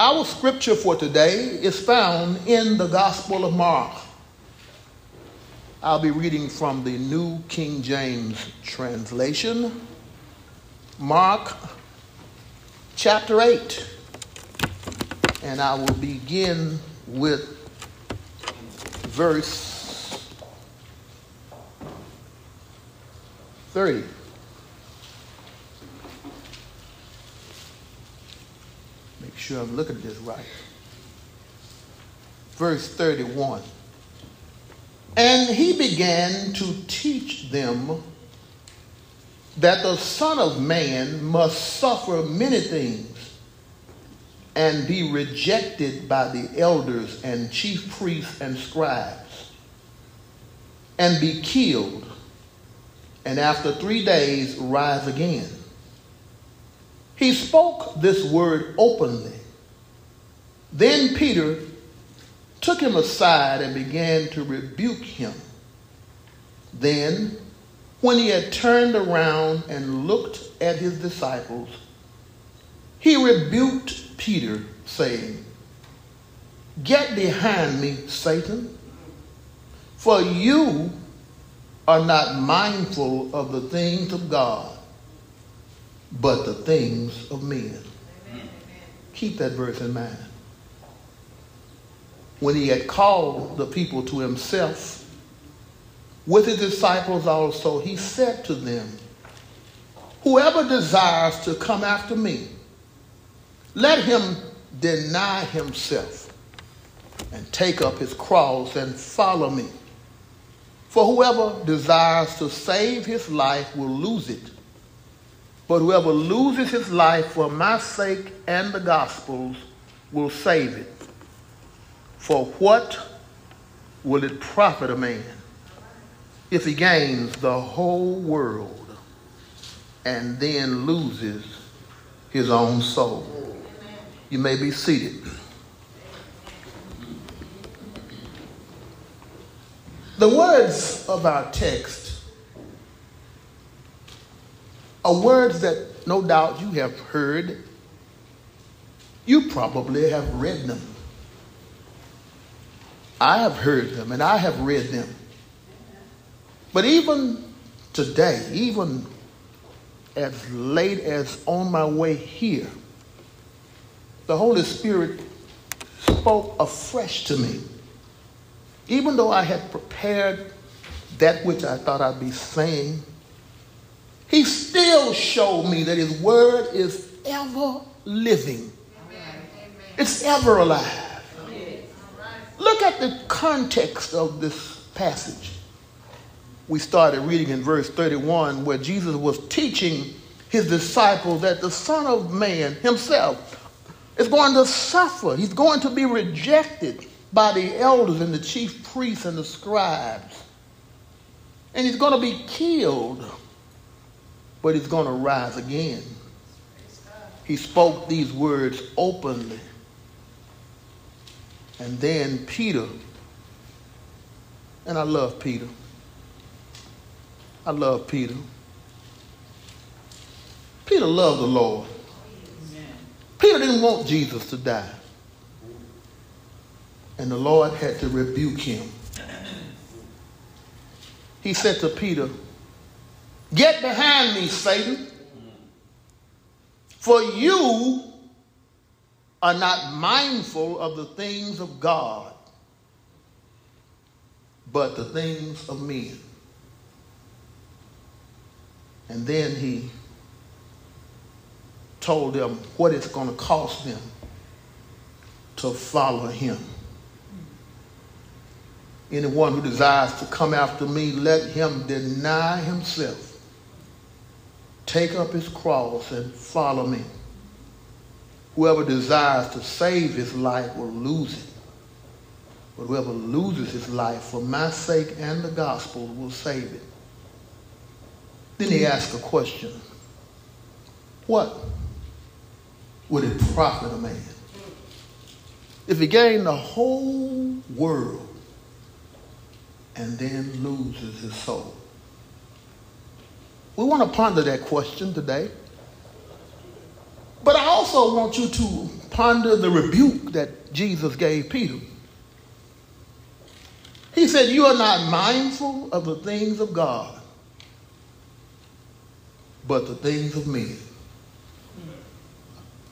Our scripture for today is found in the Gospel of Mark. I'll be reading from the New King James translation. Mark chapter 8. And I will begin with verse 30. Sure I'm looking at this right. Verse 31. And he began to teach them that the Son of Man must suffer many things and be rejected by the elders and chief priests and scribes and be killed and after three days rise again. He spoke this word openly. Then Peter took him aside and began to rebuke him. Then, when he had turned around and looked at his disciples, he rebuked Peter, saying, Get behind me, Satan, for you are not mindful of the things of God but the things of men. Amen. Keep that verse in mind. When he had called the people to himself, with his disciples also, he said to them, Whoever desires to come after me, let him deny himself and take up his cross and follow me. For whoever desires to save his life will lose it but whoever loses his life for my sake and the gospel's will save it. For what will it profit a man if he gains the whole world and then loses his own soul? You may be seated. The words of our text are words that no doubt you have heard. You probably have read them. I have heard them and I have read them. But even today, even as late as on my way here, the Holy Spirit spoke afresh to me. Even though I had prepared that which I thought I'd be saying he still showed me that his word is ever living. It's ever alive. Look at the context of this passage. We started reading in verse 31 where Jesus was teaching his disciples that the Son of Man himself is going to suffer. He's going to be rejected by the elders and the chief priests and the scribes. And he's going to be killed but he's going to rise again. He spoke these words openly. And then Peter, and I love Peter. I love Peter. Peter loved the Lord. Peter didn't want Jesus to die. And the Lord had to rebuke him. He said to Peter, Get behind me, Satan. For you are not mindful of the things of God, but the things of men. And then he told them what it's going to cost them to follow him. Anyone who desires to come after me, let him deny himself take up his cross and follow me. Whoever desires to save his life will lose it. But whoever loses his life for my sake and the gospel will save it. Then he asked a question. What would it profit a man if he gained the whole world and then loses his soul? We want to ponder that question today. But I also want you to ponder the rebuke that Jesus gave Peter. He said, You are not mindful of the things of God, but the things of men.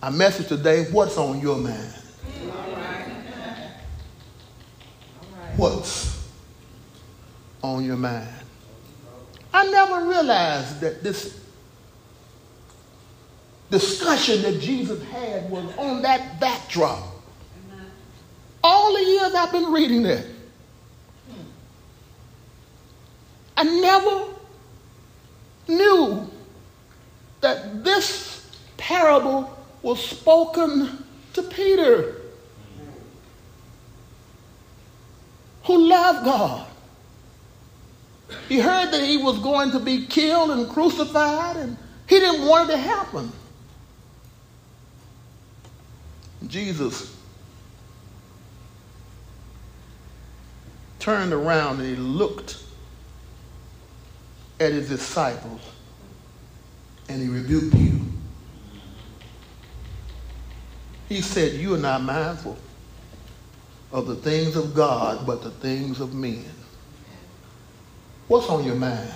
Our message today what's on your mind? What's on your mind? I never realized that this discussion that Jesus had was on that backdrop. All the years I've been reading that. I never knew that this parable was spoken to Peter, who loved God. He heard that he was going to be killed and crucified, and he didn't want it to happen. Jesus turned around and he looked at his disciples and he rebuked you. He said, You are not mindful of the things of God, but the things of men. What's on your mind?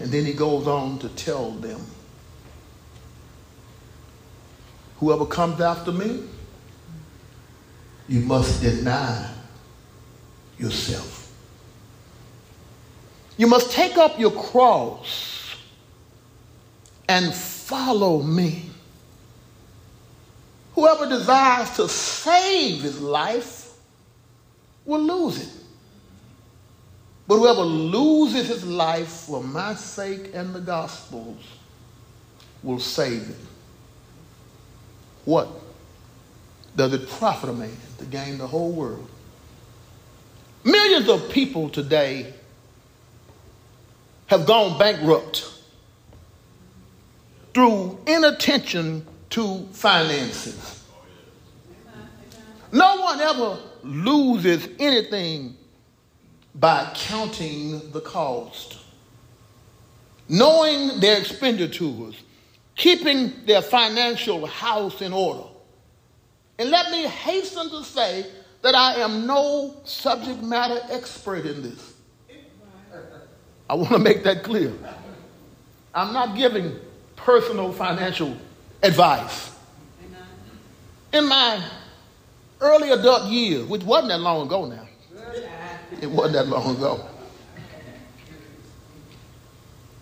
And then he goes on to tell them Whoever comes after me, you must deny yourself. You must take up your cross and follow me. Whoever desires to save his life will lose it. But whoever loses his life for my sake and the gospel's will save it. What does it profit a man to gain the whole world? Millions of people today have gone bankrupt through inattention to finances. No one ever loses anything by counting the cost. Knowing their expenditures, keeping their financial house in order. And let me hasten to say that I am no subject matter expert in this. I want to make that clear. I'm not giving personal financial advice. In my early adult years, which wasn't that long ago now, it wasn't that long ago,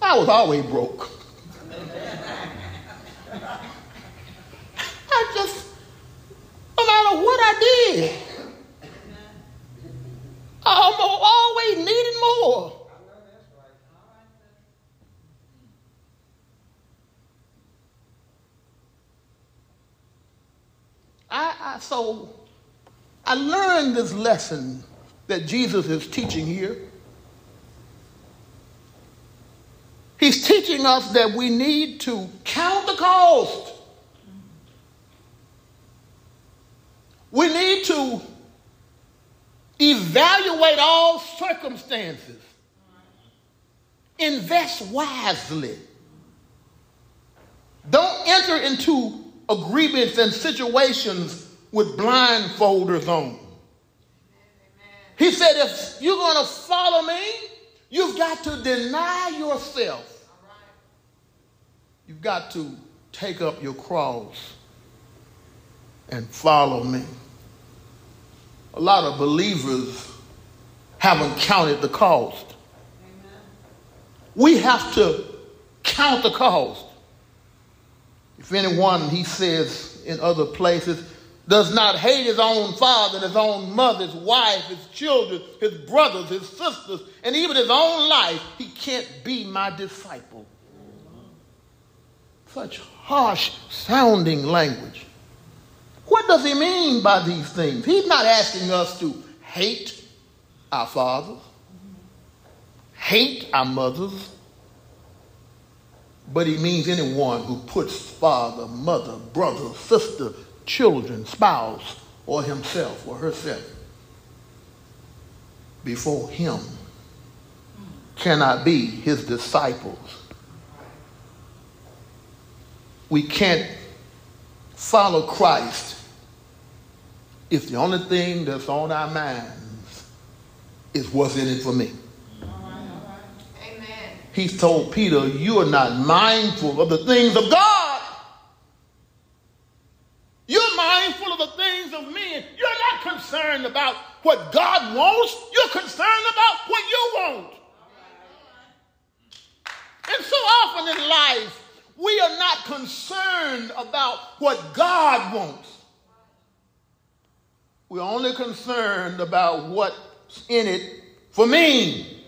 I was always broke. I just, no matter what I did, I'm always needing more. I, I, so I learned this lesson that Jesus is teaching here. He's teaching us that we need to count the cost. We need to evaluate all circumstances, invest wisely. Don't enter into agreements and situations with blindfolders on. He said, if you're going to follow me, you've got to deny yourself. You've got to take up your cross and follow me a lot of believers haven't counted the cost. We have to count the cost. If anyone, he says in other places, does not hate his own father, and his own mother, his wife, his children, his brothers, his sisters, and even his own life, he can't be my disciple. Such harsh sounding language. What does he mean by these things? He's not asking us to hate our fathers, hate our mothers, but he means anyone who puts father, mother, brother, sister, children, spouse, or himself or herself before him cannot be his disciples. we can't follow Christ if the only thing that's on our minds is what's in it for me. Amen. He's told Peter, You are not mindful of the things of God. You're mindful of the things of men. You're not concerned about what God wants. You're concerned about what you want. And so often in life, we are not concerned about what God wants. We're only concerned about what's in it for me.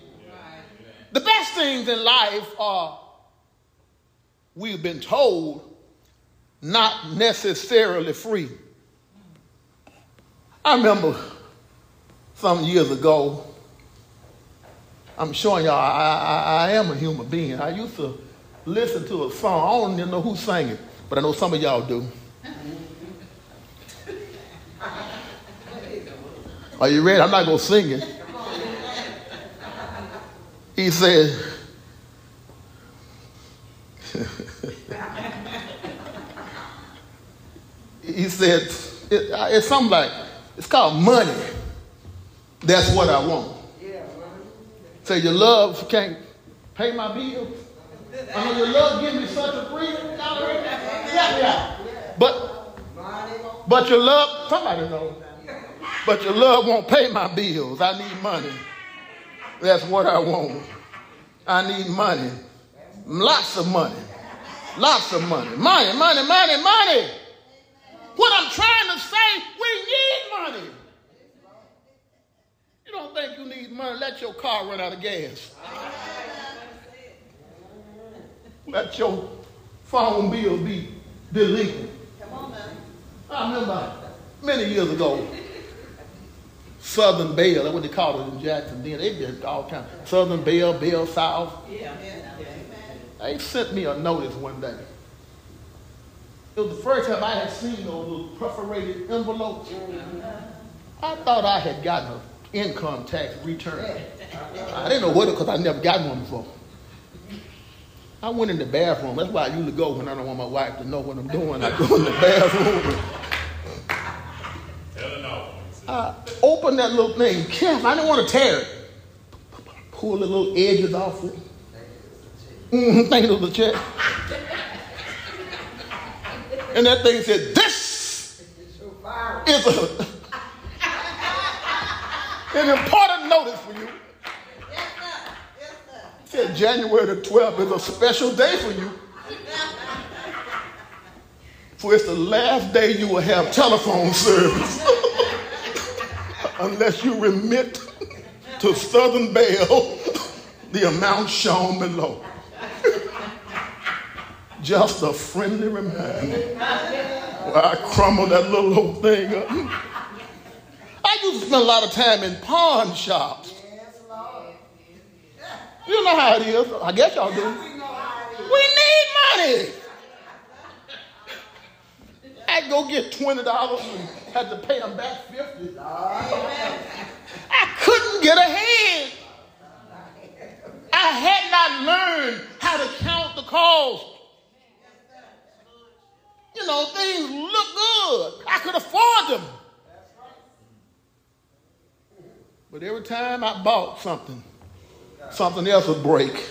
The best things in life are, we've been told, not necessarily free. I remember some years ago, I'm showing y'all I, I, I am a human being. I used to listen to a song. I don't even know who sang it, but I know some of y'all do. Are you ready? I'm not going to sing it. He said, he said, it, uh, it's something like, it's called money. That's what I want. Say, your love can't pay my bills. I mean, your love gives me such a freedom. Yeah, yeah. But, but your love, somebody knows. But your love won't pay my bills. I need money. That's what I want. I need money. Lots of money. Lots of money. Money, money, money, money. What I'm trying to say, we need money. You don't think you need money? Let your car run out of gas. Let your phone bill be delinquent. Come on, man. I remember many years ago, Southern Bell, that's what they called it in Jackson then. They did all kinds. Southern Bell, Bell South. Yeah. They sent me a notice one day. It was the first time I had seen those little perforated envelopes. I thought I had gotten an income tax return. I didn't know what it because I never gotten one before. I went in the bathroom. That's why I usually go when I don't want my wife to know what I'm doing. I go in the bathroom. I opened that little thing careful. I didn't want to tear it. Pull the little edges off it. Mm-hmm, thank you the check. And that thing said, This is a, an important notice for you. It said January the 12th is a special day for you. For it's the last day you will have telephone service. Unless you remit to Southern Bell the amount shown below. Just a friendly reminder. I crumbled that little old thing up. I used to spend a lot of time in pawn shops. You know how it is. I guess y'all do. We need money. I'd go get $20 and had to pay them back 50 I couldn't get ahead. I had not learned how to count the cost. You know, things look good. I could afford them. But every time I bought something, something else would break.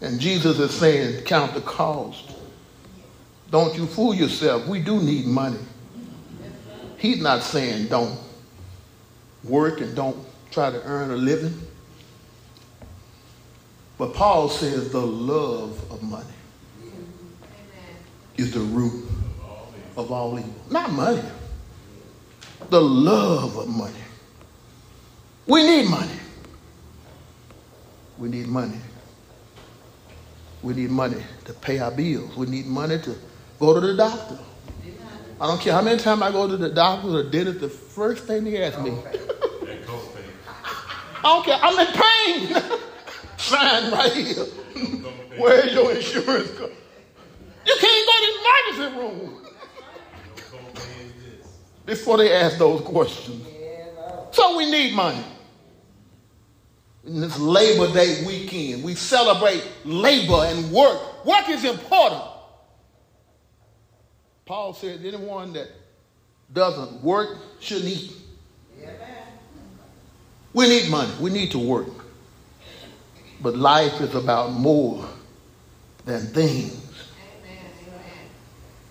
And Jesus is saying, count the cost. Don't you fool yourself. We do need money. He's not saying don't work and don't try to earn a living. But Paul says the love of money is the root of all evil. Not money. The love of money. We need money. We need money. We need money to pay our bills. We need money to go to the doctor. I don't care how many times I go to the doctor or dentist, the first thing they ask me, I don't care, I'm in pain. Sign right here. Where's your insurance card? You can't go to the emergency room before they ask those questions. So we need money. in this Labor Day weekend. We celebrate labor and work. Work is important. Paul said anyone that doesn't work shouldn't eat. We need money. We need to work. But life is about more than things.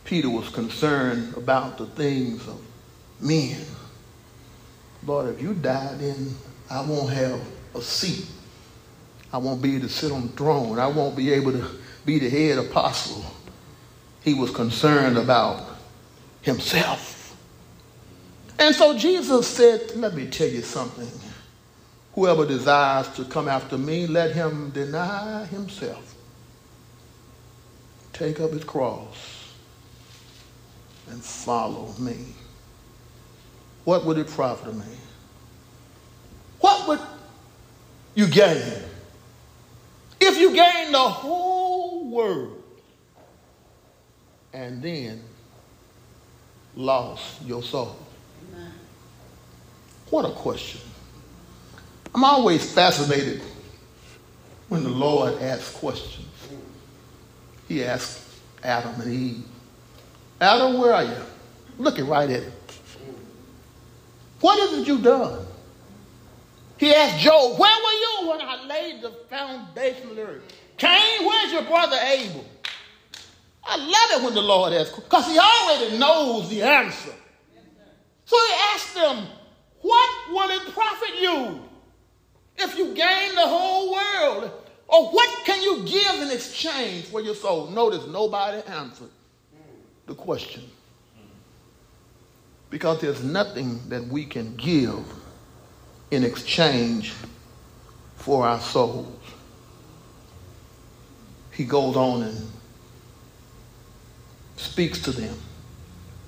Peter was concerned about the things of men. Lord, if you die, then I won't have a seat. I won't be able to sit on the throne. I won't be able to be the head apostle. He was concerned about himself. And so Jesus said, Let me tell you something. Whoever desires to come after me, let him deny himself, take up his cross, and follow me. What would it profit me? What would you gain if you gain the whole world and then lost your soul? What a question. I'm always fascinated when the Lord asks questions. He asked Adam and Eve, Adam, where are you? Looking right at him. What is it you done? He asked Job, where were you when I laid the foundation of the earth? Cain, where's your brother Abel? I love it when the Lord asks, because he already knows the answer. So he asked them, what will it profit you if you gain the whole world? Or what can you give in exchange for your soul? Notice nobody answered the question. Because there's nothing that we can give in exchange for our souls. He goes on and speaks to them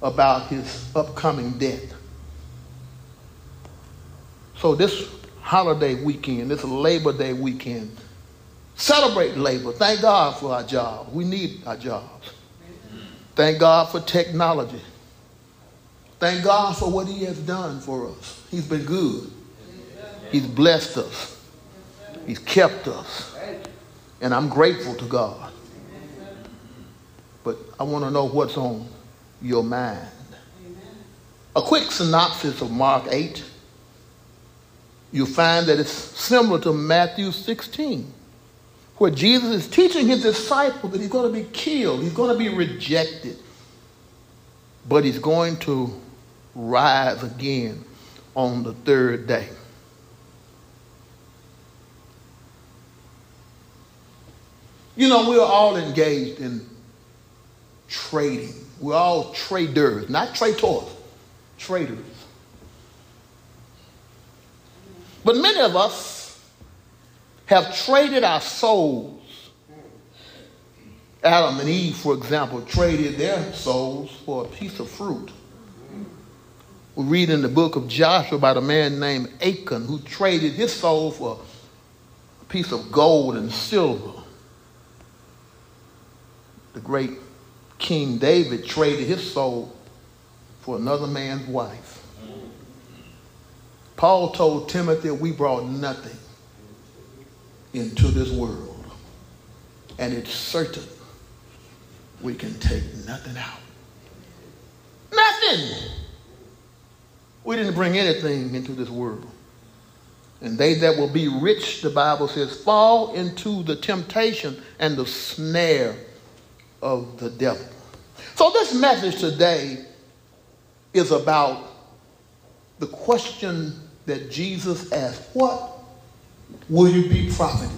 about his upcoming death. So this holiday weekend, this Labor Day weekend, celebrate labor. Thank God for our job. We need our jobs. Thank God for technology. Thank God for what he has done for us. He's been good. He's blessed us. He's kept us. And I'm grateful to God. But I want to know what's on your mind. A quick synopsis of Mark 8 you'll find that it's similar to Matthew 16, where Jesus is teaching his disciples that he's going to be killed, he's going to be rejected, but he's going to rise again on the third day. You know, we're all engaged in trading. We're all traders, not traitors, traders. But many of us have traded our souls. Adam and Eve, for example, traded their souls for a piece of fruit. We read in the book of Joshua about a man named Achan who traded his soul for a piece of gold and silver. The great King David traded his soul for another man's wife. Paul told Timothy, We brought nothing into this world, and it's certain we can take nothing out. Nothing. We didn't bring anything into this world. And they that will be rich, the Bible says, fall into the temptation and the snare of the devil. So, this message today is about the question that Jesus asked, What will you be profited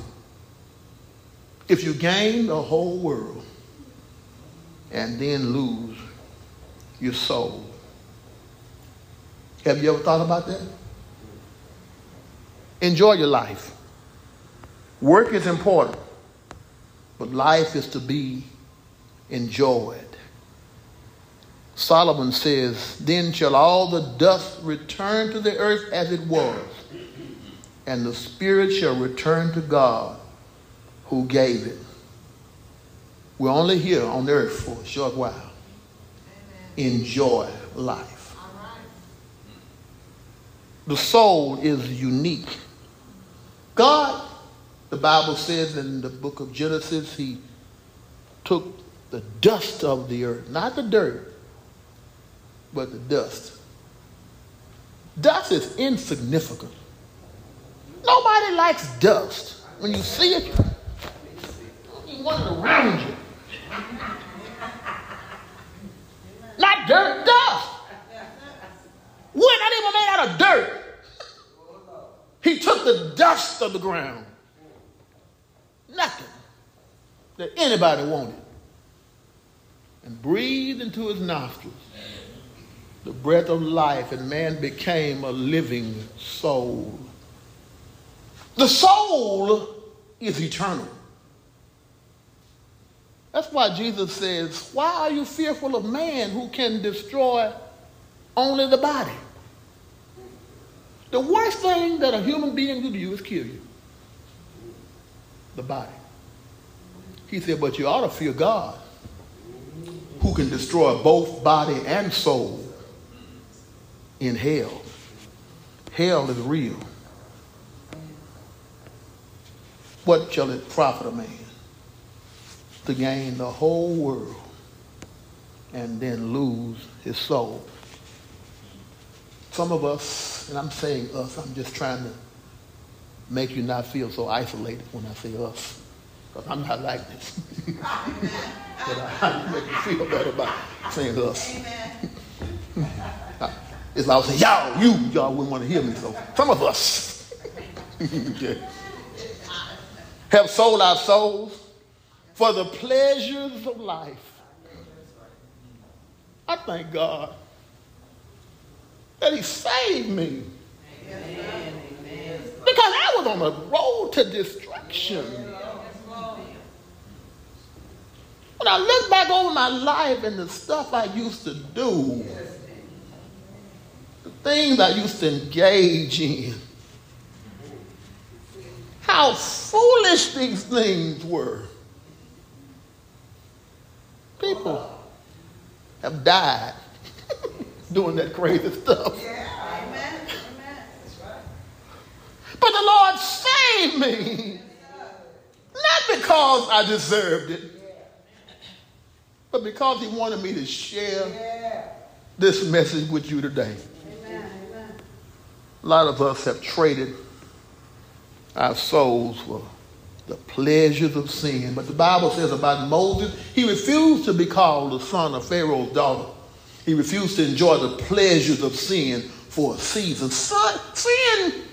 if you gain the whole world and then lose your soul? Have you ever thought about that? Enjoy your life. Work is important, but life is to be enjoyed. Solomon says, Then shall all the dust return to the earth as it was, and the spirit shall return to God who gave it. We're only here on earth for a short while. Amen. Enjoy life. The soul is unique God, the Bible says in the book of Genesis, he took the dust of the earth, not the dirt, but the dust. Dust is insignificant. Nobody likes dust. When you see it, you want it around you. Not dirt, dust. We're not even made out of dirt. He took the dust of the ground. Nothing that anybody wanted. And breathed into his nostrils the breath of life, and man became a living soul. The soul is eternal. That's why Jesus says, Why are you fearful of man who can destroy only the body? The worst thing that a human being can do is kill you. The body. He said, But you ought to fear God who can destroy both body and soul in hell. Hell is real. What shall it profit a man to gain the whole world and then lose his soul? Some of us, and I'm saying us, I'm just trying to make you not feel so isolated when I say us. Because I'm not like this. but I, make you feel better about saying us. It's like I was saying, y'all, you, y'all wouldn't want to hear me. So some of us have sold our souls for the pleasures of life. I thank God that He saved me. Because I was on the road to destruction. When I look back over my life and the stuff I used to do, the things I used to engage in. How foolish these things were. People have died doing that crazy stuff. Yeah. Amen. Amen. That's right. But the Lord saved me. Not because I deserved it, but because He wanted me to share this message with you today. A lot of us have traded our souls for the pleasures of sin. But the Bible says about Moses, he refused to be called the son of Pharaoh's daughter. He refused to enjoy the pleasures of sin for a season. Son, sin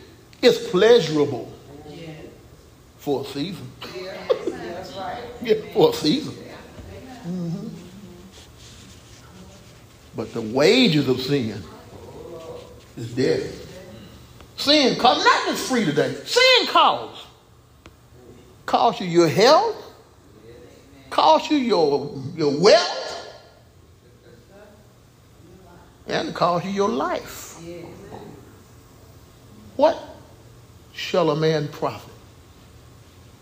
is pleasurable yeah. for a season. Yeah, that's right. yeah, for a season. Mm-hmm. But the wages of sin is death. Sin costs, nothing is free today. Sin costs. Costs you your health, costs you your, your wealth, and costs you your life. What shall a man profit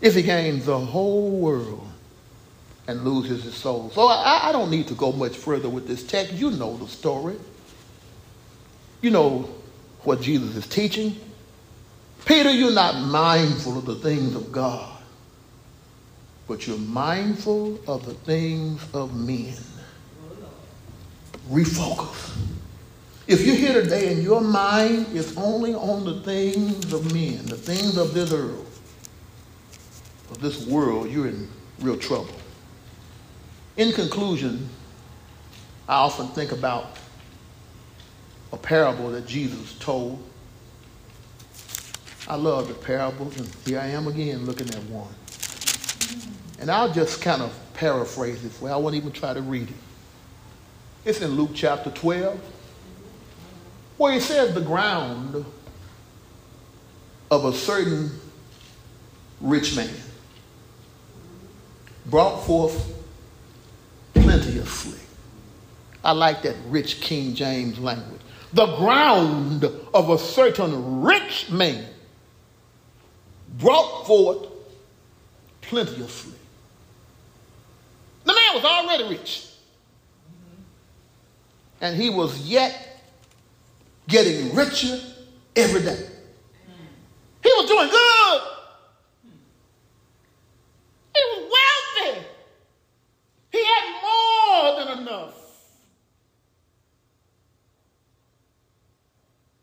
if he gains the whole world and loses his soul? So I, I don't need to go much further with this text. You know the story. You know what Jesus is teaching. Peter, you're not mindful of the things of God, but you're mindful of the things of men. Refocus. If you're here today and your mind is only on the things of men, the things of this earth, of this world, you're in real trouble. In conclusion, I often think about a parable that Jesus told. I love the parables, and here I am again looking at one. And I'll just kind of paraphrase it for you. I won't even try to read it. It's in Luke chapter 12, where he says the ground of a certain rich man brought forth plenteously. I like that rich King James language the ground of a certain rich man brought forth plenteously. The man was already rich. And he was yet getting richer every day. He was doing good. He was wealthy. He had more than enough.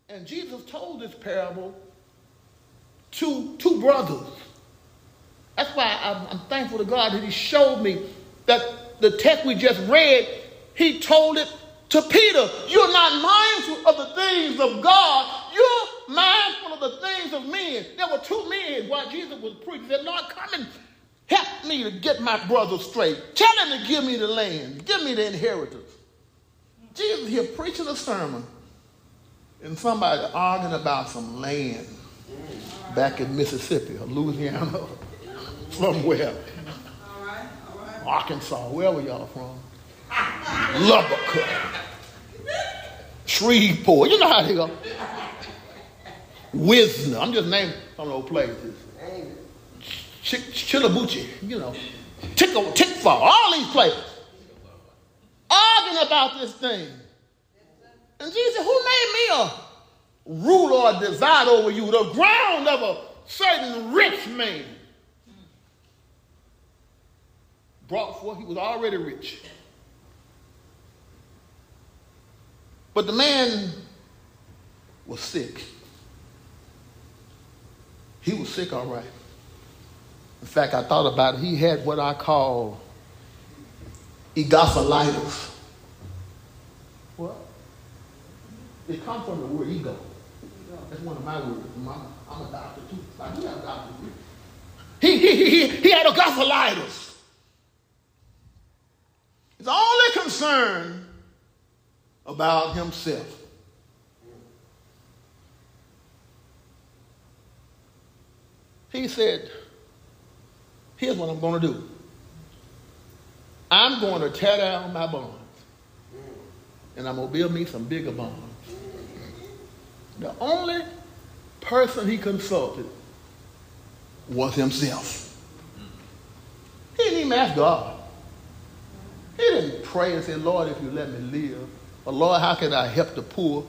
And Jesus told this parable to two brothers. That's why I'm, I'm thankful to God that He showed me that the text we just read, He told it to Peter. You're not mindful of the things of God. You're mindful of the things of men. There were two men while Jesus was preaching. Lord, come and help me to get my brother straight. Tell him to give me the land. Give me the inheritance. Jesus here preaching a sermon and somebody arguing about some land back in Mississippi or Louisiana, somewhere. All right, all right. Arkansas, wherever y'all from. Lubbock, Shreveport. You know how they go. Wisner. I'm just naming some of those places. Ch- Chillabuchi, you know. Tickle, Tickfaw, all these places. Arguing about this thing. And Jesus Who made me a ruler or decide over you? The ground of a certain rich man. Brought forth, he was already rich. But the man was sick. He was sick, all right. In fact, I thought about it. He had what I call egophilitis. What? It comes from the word ego. That's one of my words. I'm, a doctor too. I do have a doctor. He, he, he, he had egophilitis. His only concern about himself. He said, Here's what I'm going to do I'm going to tear down my barns, and I'm going to build me some bigger barns. The only person he consulted was himself. He didn't even ask God. He didn't pray and say, Lord, if you let me live, or Lord, how can I help the poor?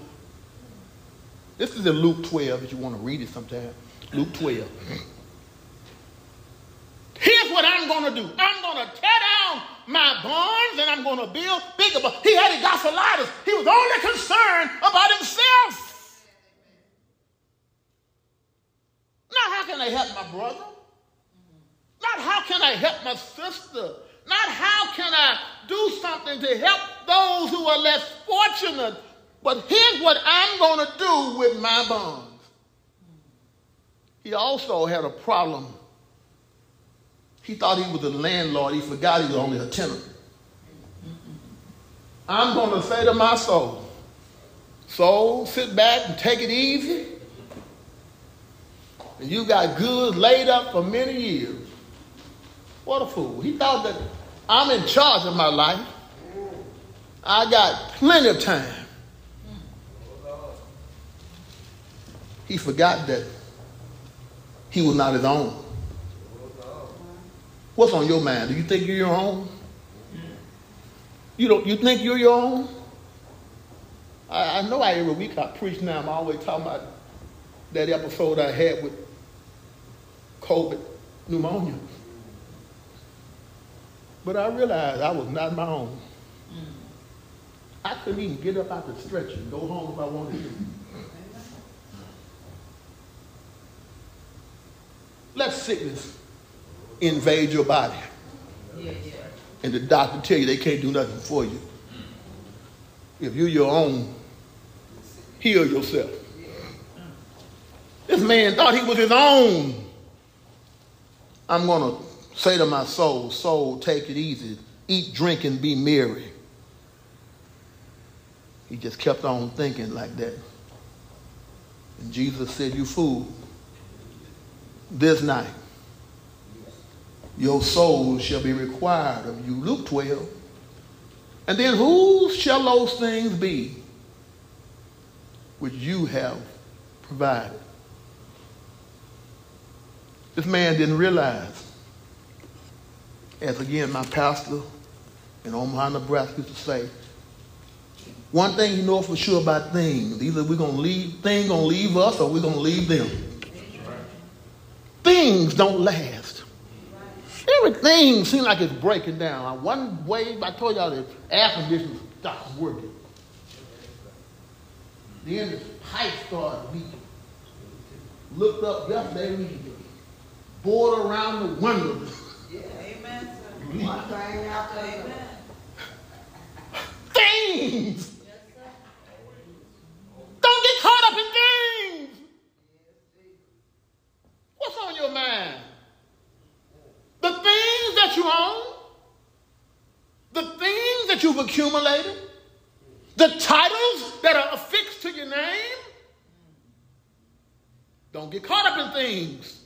This is in Luke 12 if you want to read it sometime. Luke 12. Here's what I'm going to do. I'm going to tear down my barns and I'm going to build bigger. But he had egophilitis. He was only concerned about himself. Not how can I help my brother? Not how can I help my sister? Not how can I do something to help those who are less fortunate? But here's what I'm going to do with my bonds. He also had a problem. He thought he was a landlord. He forgot he was only a tenant. I'm going to say to my soul, soul, sit back and take it easy. And you got goods laid up for many years. What a fool. He thought that I'm in charge of my life. I got plenty of time. He forgot that he was not his own. What's on your mind? Do you think you're your own? You don't you think you're your own? I, I know I every week I preach now, I'm always talking about that episode I had with COVID pneumonia. But I realized I was not my own. I couldn't even get up out the stretcher and go home if I wanted to. Let sickness invade your body. Yeah, yeah. And the doctor tell you they can't do nothing for you. If you're your own, heal yourself. This man thought he was his own. I'm going to say to my soul, soul, take it easy. Eat, drink, and be merry. He just kept on thinking like that. And Jesus said, You fool, this night your soul shall be required of you. Luke 12. And then whose shall those things be which you have provided? This man didn't realize, as again my pastor in Omaha, Nebraska used to say, one thing you know for sure about things, either we're gonna leave things gonna leave us or we're gonna leave them. Things don't last. Everything seems like it's breaking down. One wave, I told y'all the air conditioner stopped working. Then the pipe started leaking. Looked up yesterday, we bored around the windows. One thing after. Things. Don't get caught up in things. What's on your mind? The things that you own, the things that you've accumulated, the titles that are affixed to your name. Don't get caught up in things.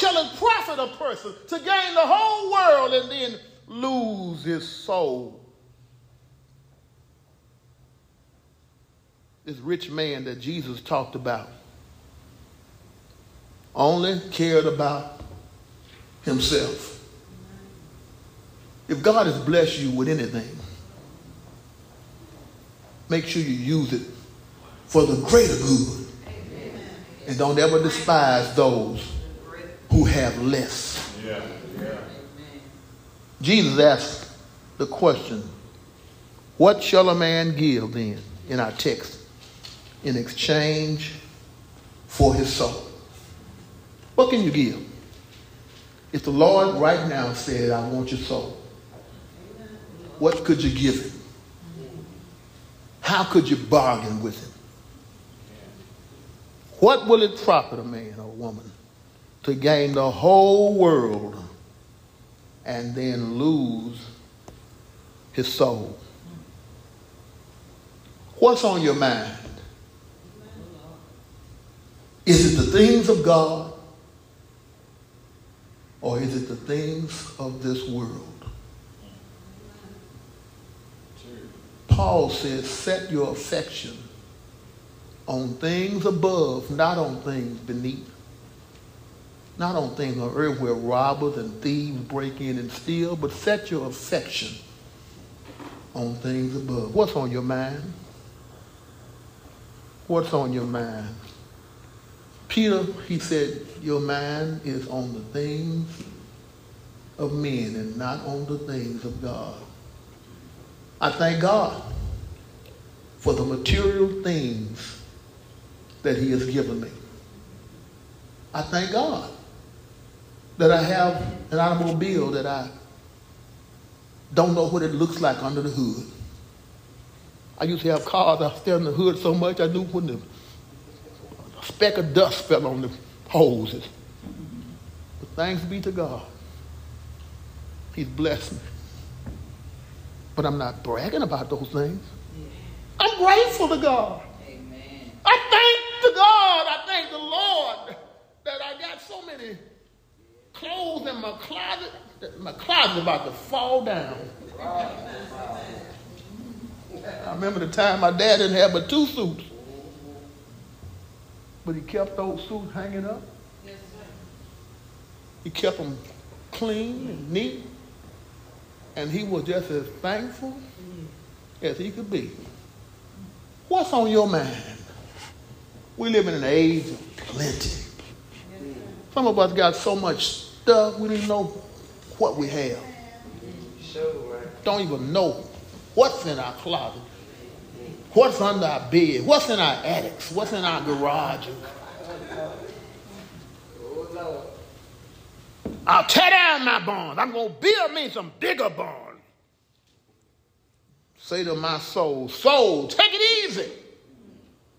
Shall it profit a person to gain the whole world and then lose his soul? This rich man that Jesus talked about only cared about himself. If God has blessed you with anything, make sure you use it for the greater good. And don't ever despise those who have less. Yeah, yeah. Jesus asked the question, What shall a man give then in our text in exchange for his soul? What can you give? If the Lord right now said, I want your soul, what could you give him? How could you bargain with him? What will it profit a man or a woman to gain the whole world and then lose his soul? What's on your mind? Is it the things of God or is it the things of this world? Paul says, set your affection on things above, not on things beneath. Not on things on earth where robbers and thieves break in and steal, but set your affection on things above. What's on your mind? What's on your mind? Peter, he said, your mind is on the things of men and not on the things of God. I thank God for the material things that he has given me. I thank God that I have an automobile that I don't know what it looks like under the hood. I used to have cars I stare in the hood so much I knew when the speck of dust fell on the hoses. But thanks be to God. He's blessed me. But I'm not bragging about those things. I'm grateful to God. Amen. I thank the God, I thank the Lord that I got so many clothes in my closet my closet's about to fall down. I remember the time my dad didn't have but two suits. But he kept those suits hanging up. He kept them clean and neat. And he was just as thankful as he could be. What's on your mind? We live in an age of plenty. Some of us got so much stuff we don't even know what we have. Don't even know what's in our closet, what's under our bed, what's in our attics, what's in our garages. Oh, I'll tear down my barns. I'm going to build me some bigger barns. Say to my soul, soul, take it easy.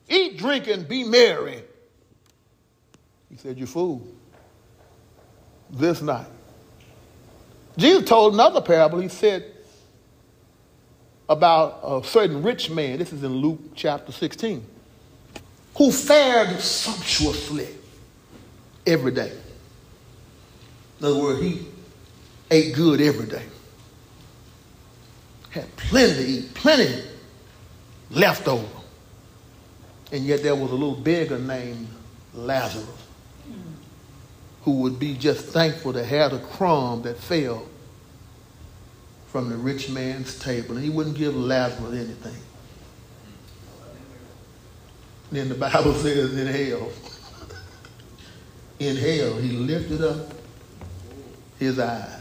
Eat, drink, and be merry. He said, You fool. This night. Jesus told another parable. He said about a certain rich man. This is in Luke chapter 16. Who fared sumptuously every day. In other words, he ate good every day. Had plenty to eat, plenty left over. And yet there was a little beggar named Lazarus who would be just thankful to have the crumb that fell from the rich man's table. And he wouldn't give Lazarus anything. Then the Bible says in hell, in hell, he lifted up his eyes.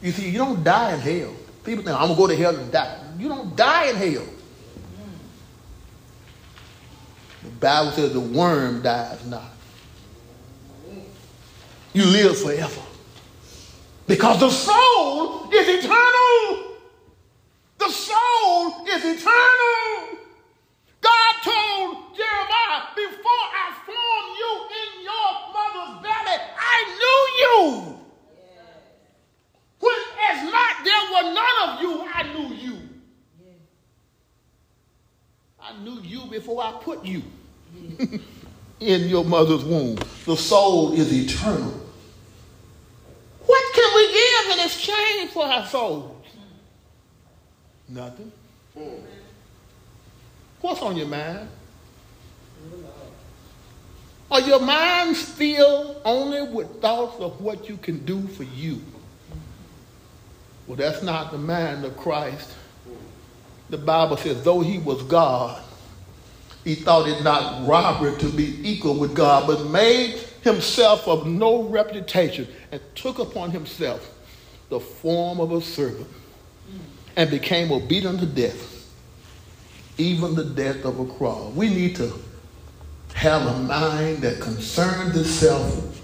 You see, you don't die in hell. People think, I'm going to go to hell and die. You don't die in hell. The Bible says the worm dies not. You live forever. Because the soul is eternal. The soul is eternal. God told Jeremiah, before I formed you in your mother's belly, I knew you. When as not there were none of you, I knew you. I knew you before I put you in your mother's womb. The soul is eternal. What can we give in exchange for our souls? Nothing. What's on your mind? Are your mind filled only with thoughts of what you can do for you? Well, that's not the mind of Christ. The Bible says, though he was God, he thought it not robbery to be equal with God, but made himself of no reputation and took upon himself the form of a servant and became obedient to death, even the death of a cross. We need to have a mind that concerns itself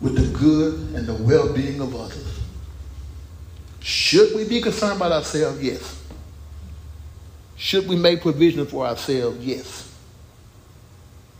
with the good and the well-being of others. Should we be concerned about ourselves? Yes. Should we make provision for ourselves? Yes.